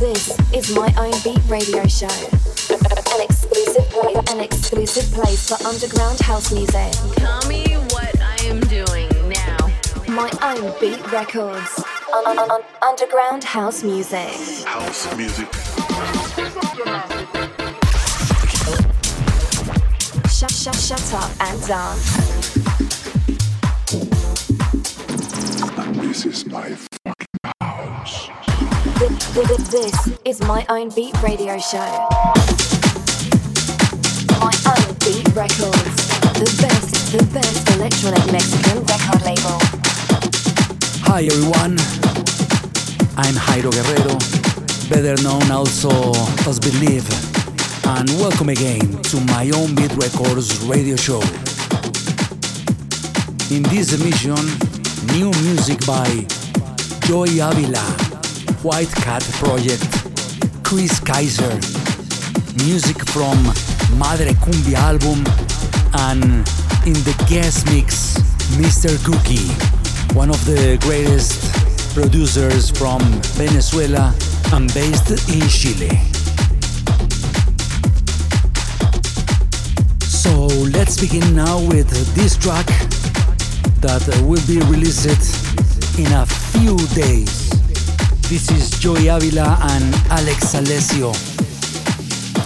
This is my own beat radio show. An exclusive, an exclusive place for underground house music. Tell me what I am doing now. My own beat records. Un- un- un- underground house music. House music. Shut, shut, shut up and dance. And this is my This is my own beat radio show. My own beat records. The best, the best electronic Mexican record label. Hi everyone, I'm Jairo Guerrero, better known also as Believe, and welcome again to my own Beat Records radio show. In this emission, new music by Joy Avila, White Cat Project, Chris Kaiser, music from Madre Cumbia album, and in the guest mix, Mr. Cookie, one of the greatest producers from Venezuela and based in Chile. So let's begin now with this track that will be released in a few days. This is Joey Avila and Alex Alessio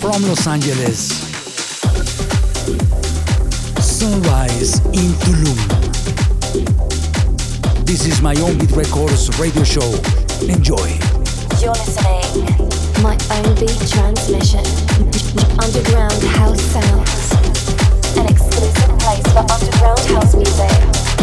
from Los Angeles. Sunrise in Tulum. This is my own Beat Records radio show. Enjoy. You're listening. My own beat transmission. Underground house sounds. An exclusive place for underground house music.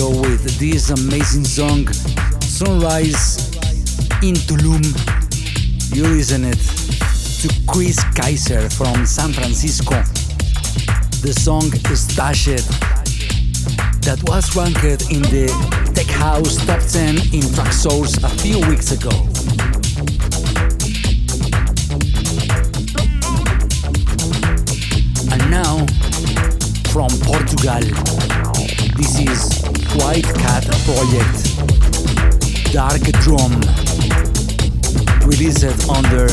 With this amazing song, Sunrise in Tulum. You listen it to Chris Kaiser from San Francisco. The song is Stashed that was ranked in the Tech House Top 10 in Traxsource a few weeks ago. And now, from Portugal, this is White Cat Project Dark Drum released under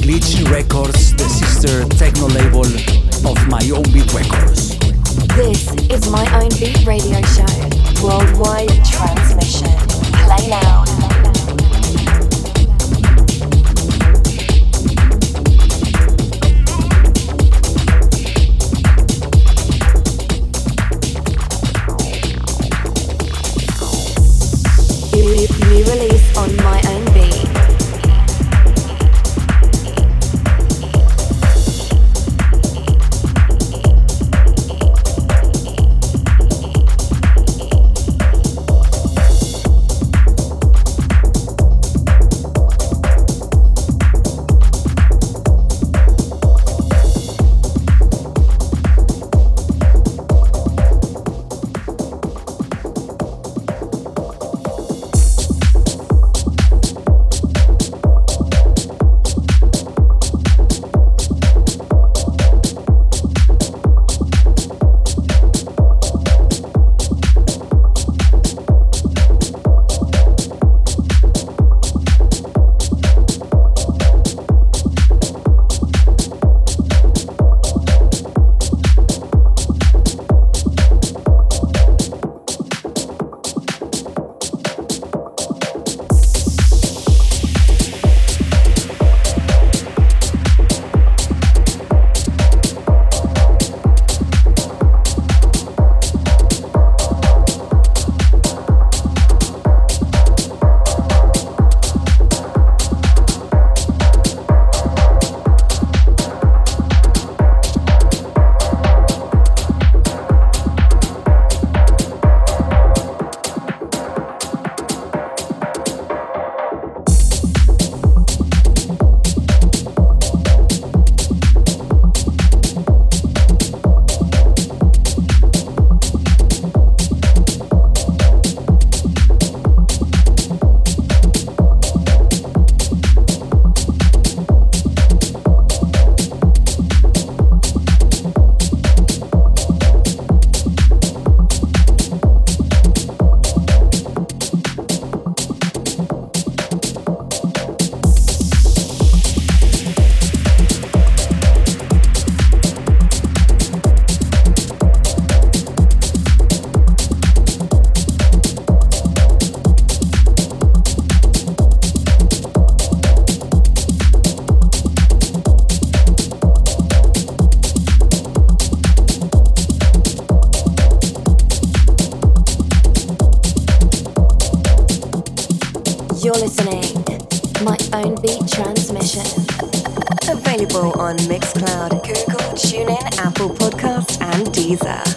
Glitch Records, the sister techno label of My Own Beat Records. This is My Own Beat radio show, worldwide transmission. Play loud. Transmission. Available on Mixcloud, Google, TuneIn, Apple Podcast, and Deezer.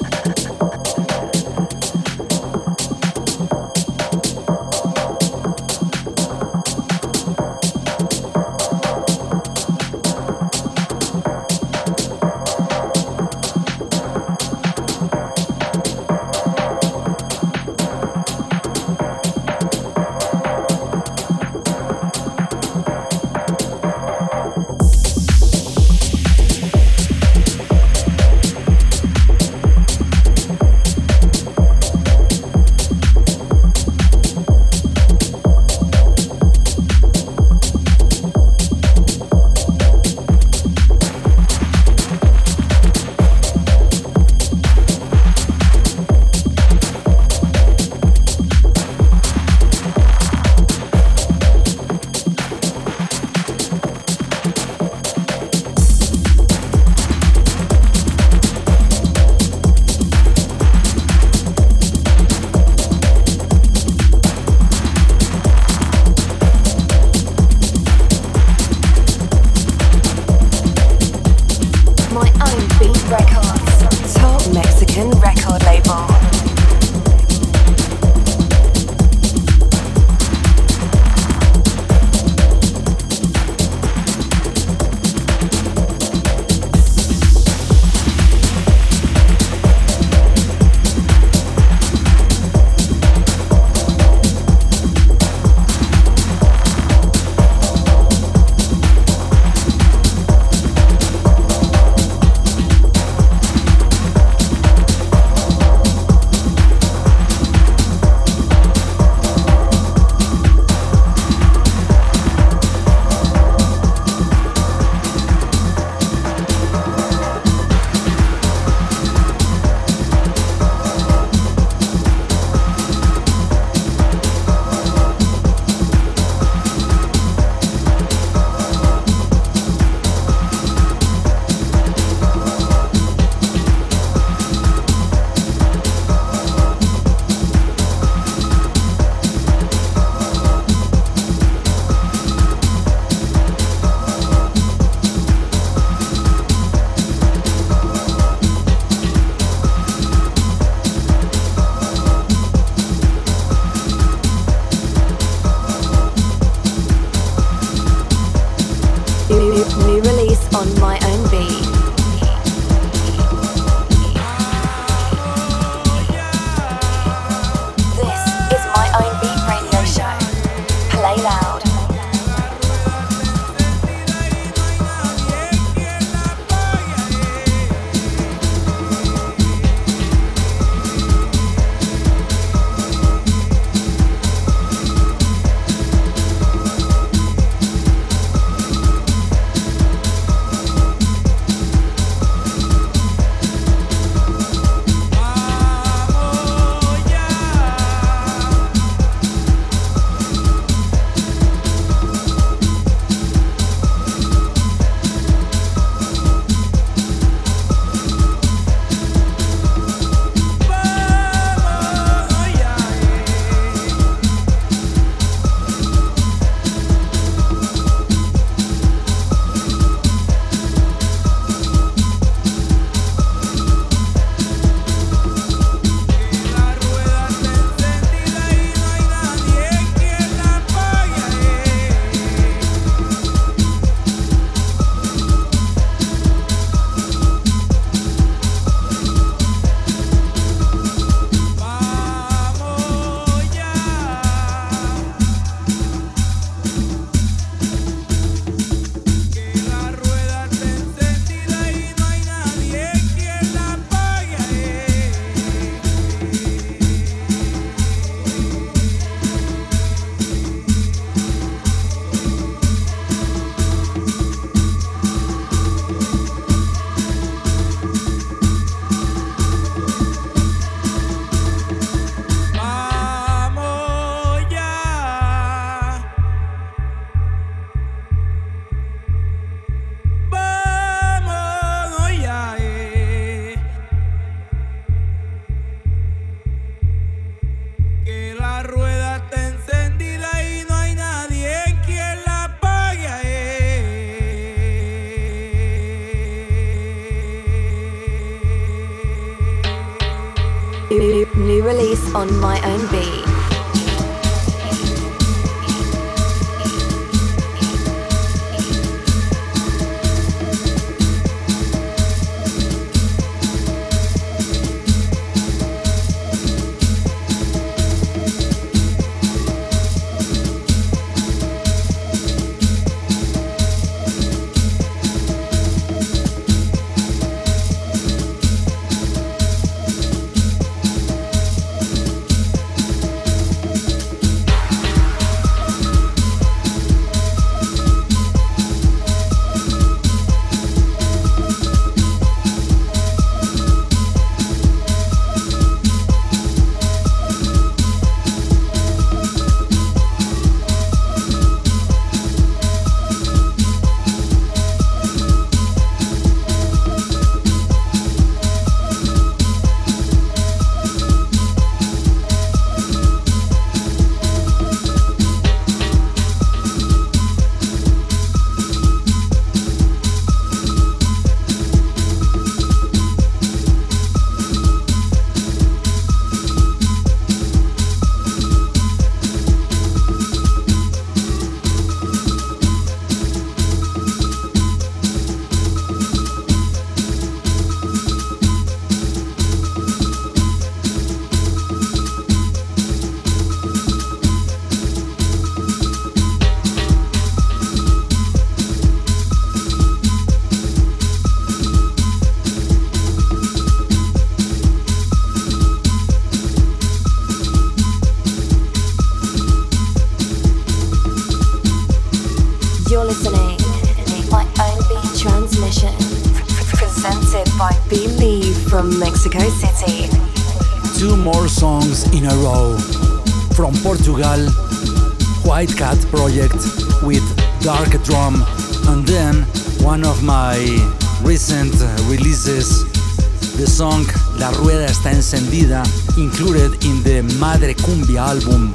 Included in the Madre Cumbia album.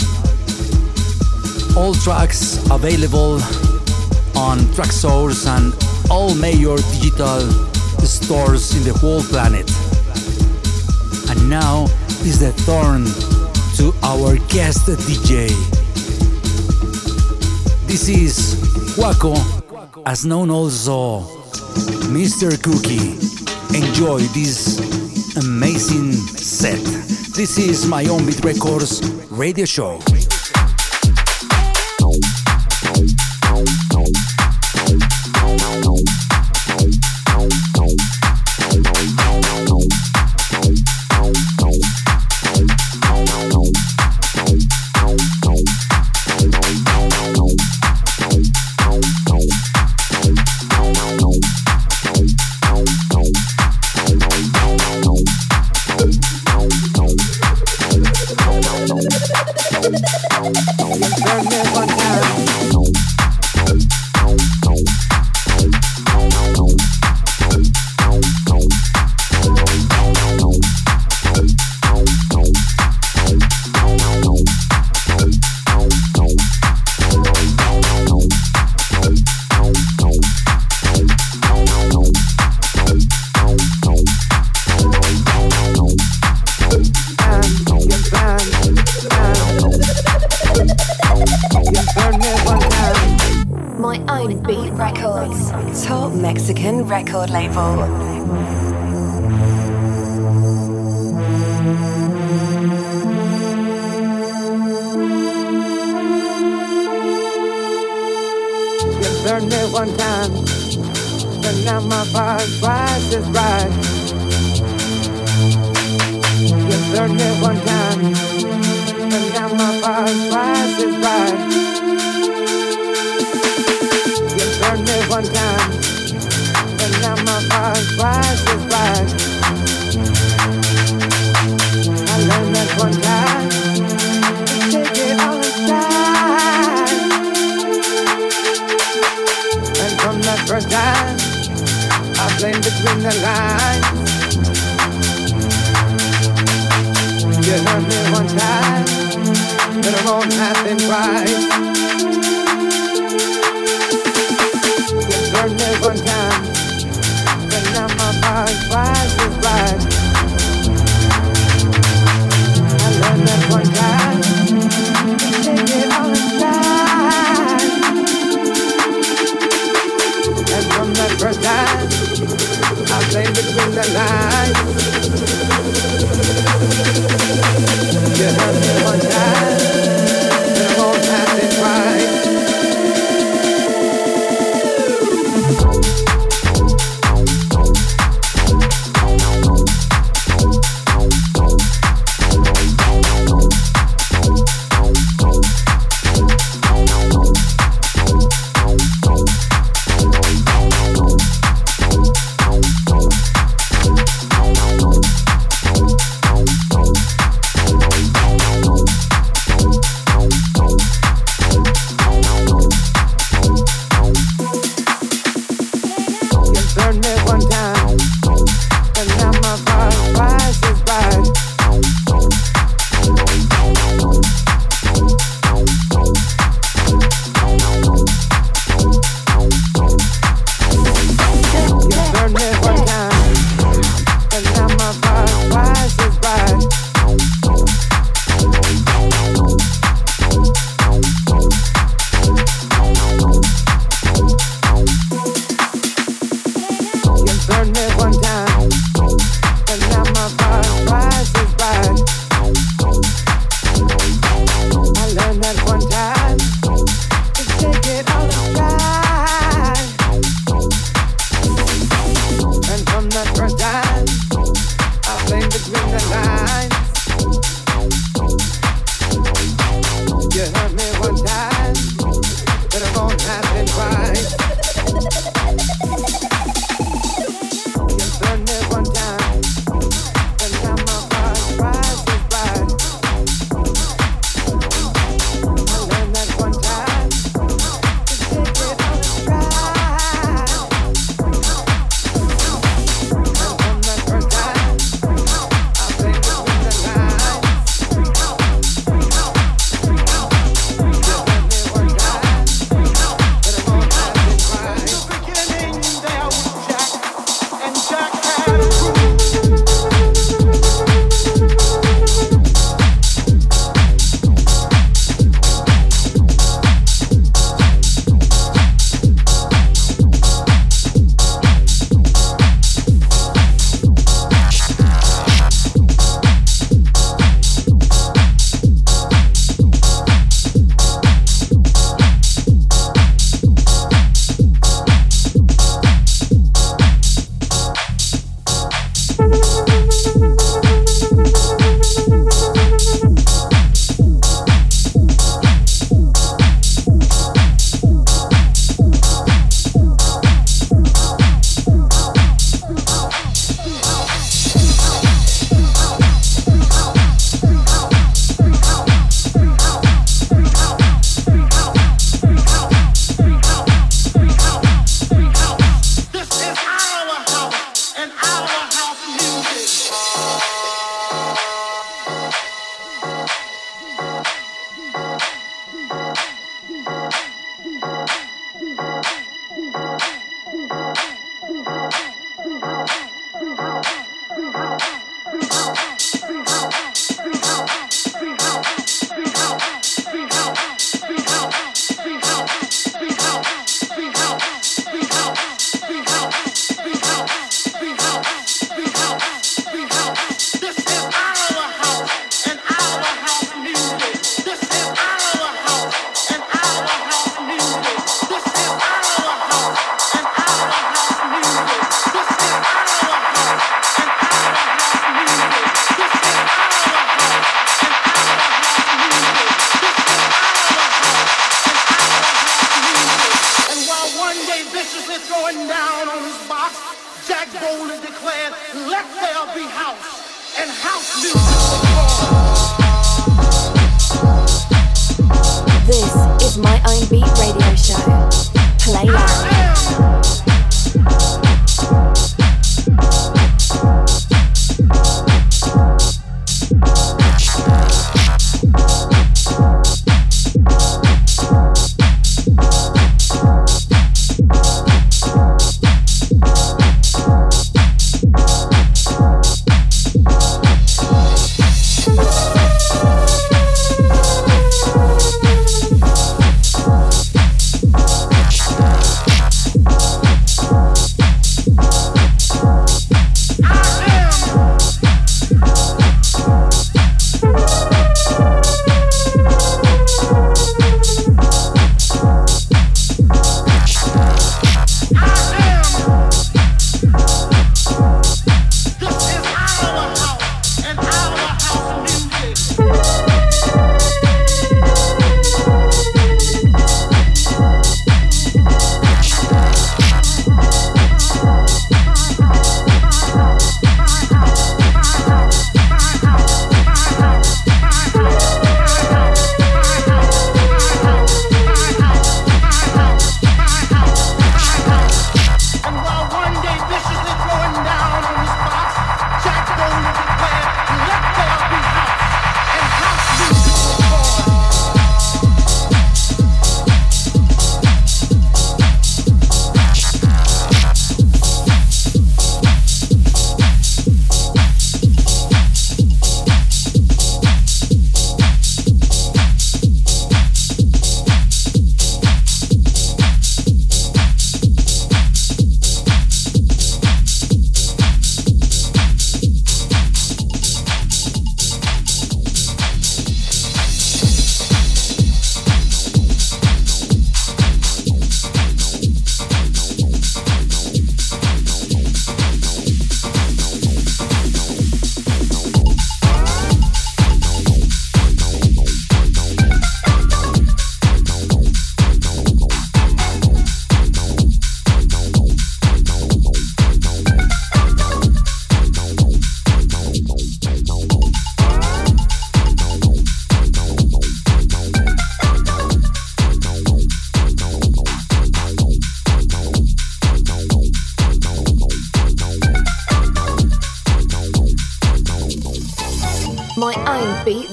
All tracks available on Traxsource and all major digital stores in the whole planet. And now is the turn to our guest DJ. This is Waco, as known also Mr. Cookie. Enjoy this amazing set. This is my own beat records radio show. burned me one time, but now my fire's twice as bright. You burned me one time, but now my fire's twice as bright. all night and cry.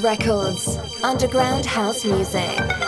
Records, underground house music.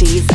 60s.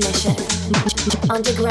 Transmission. Underground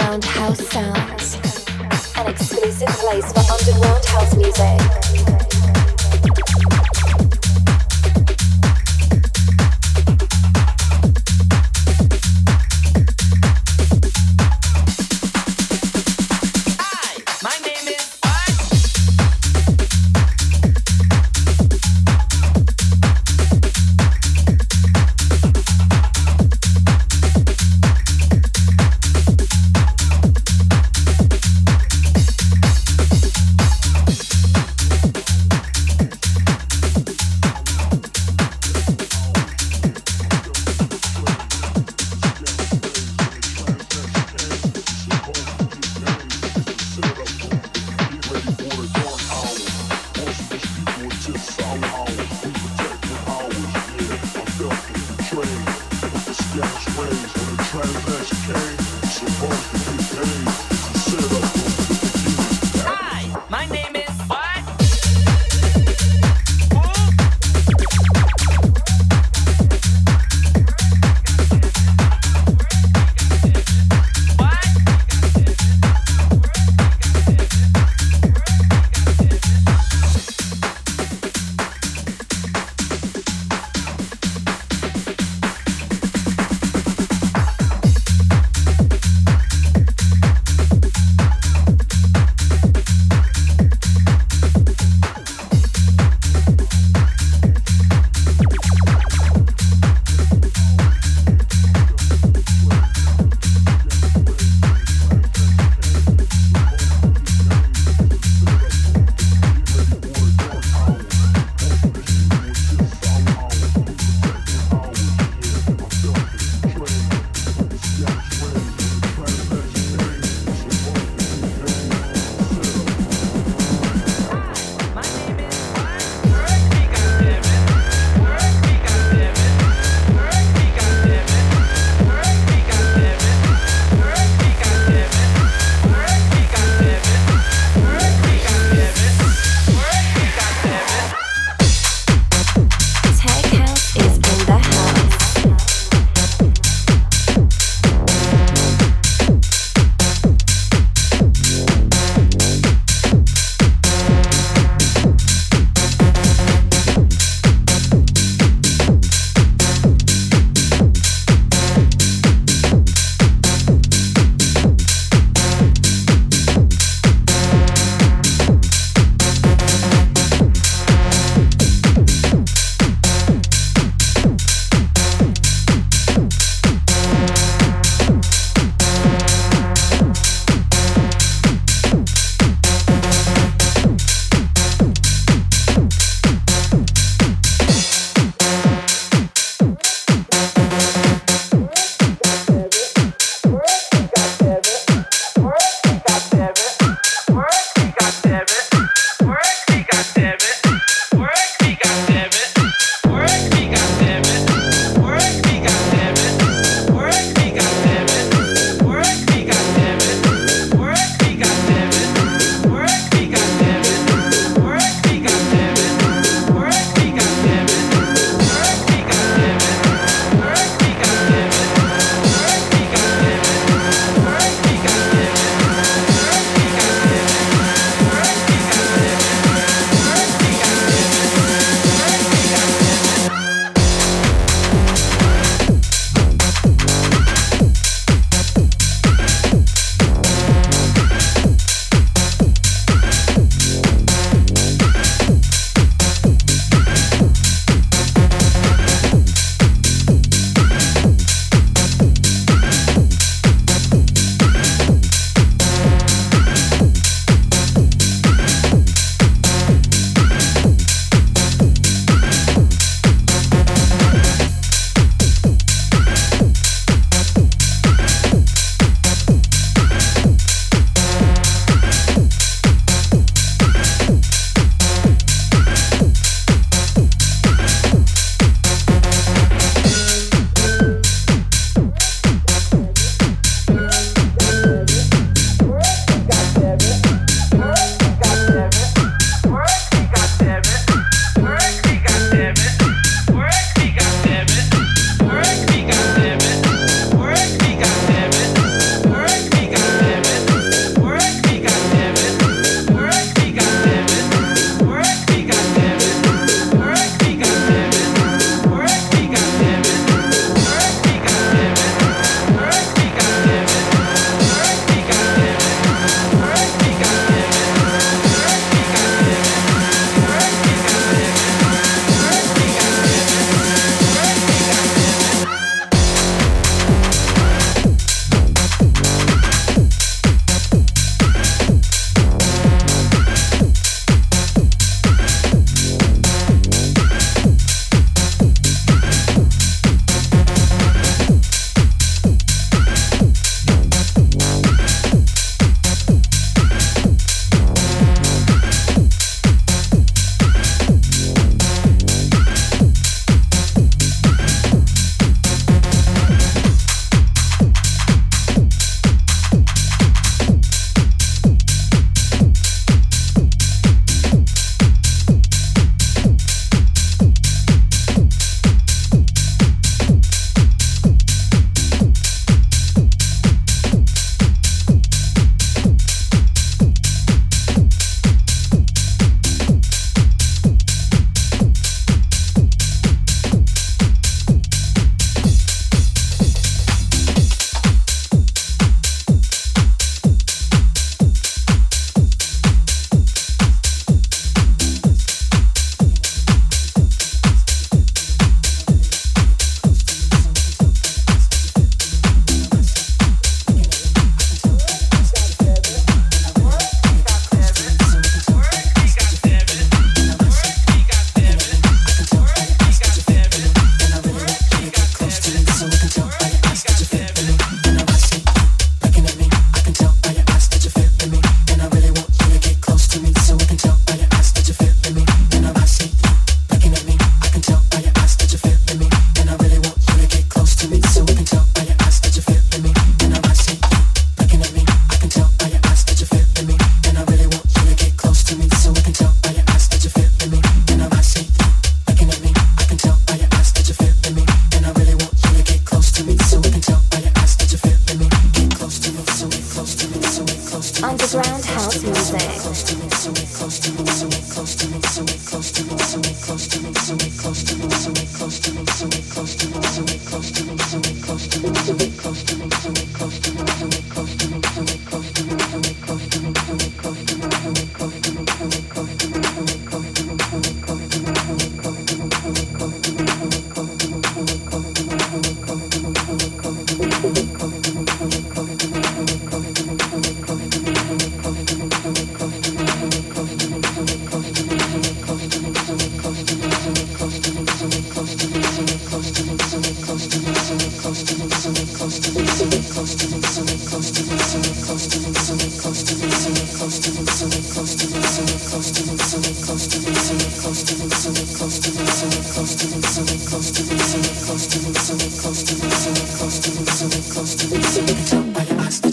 wave, with the is waves, when the transacts came, supposed to be paid.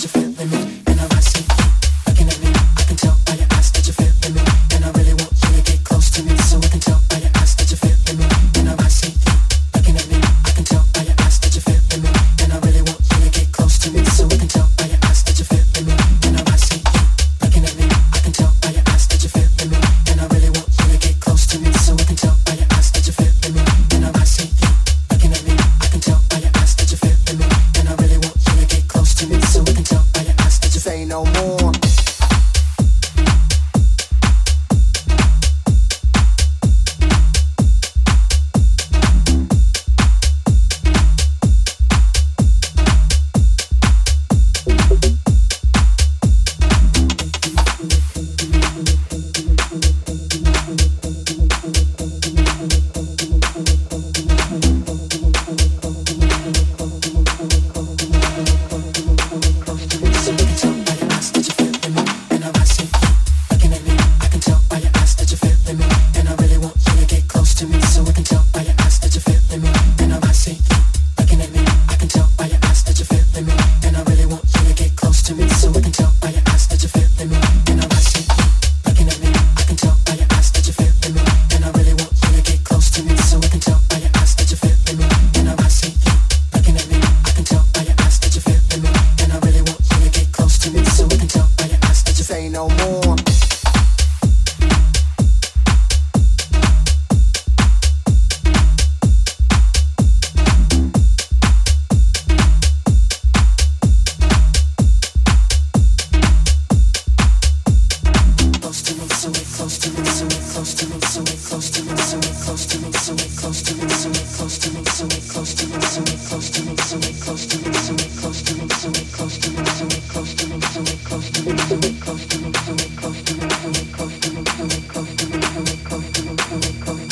Say no more.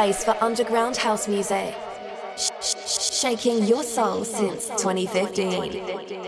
Place for underground house music. Sh- shaking your soul since 2015.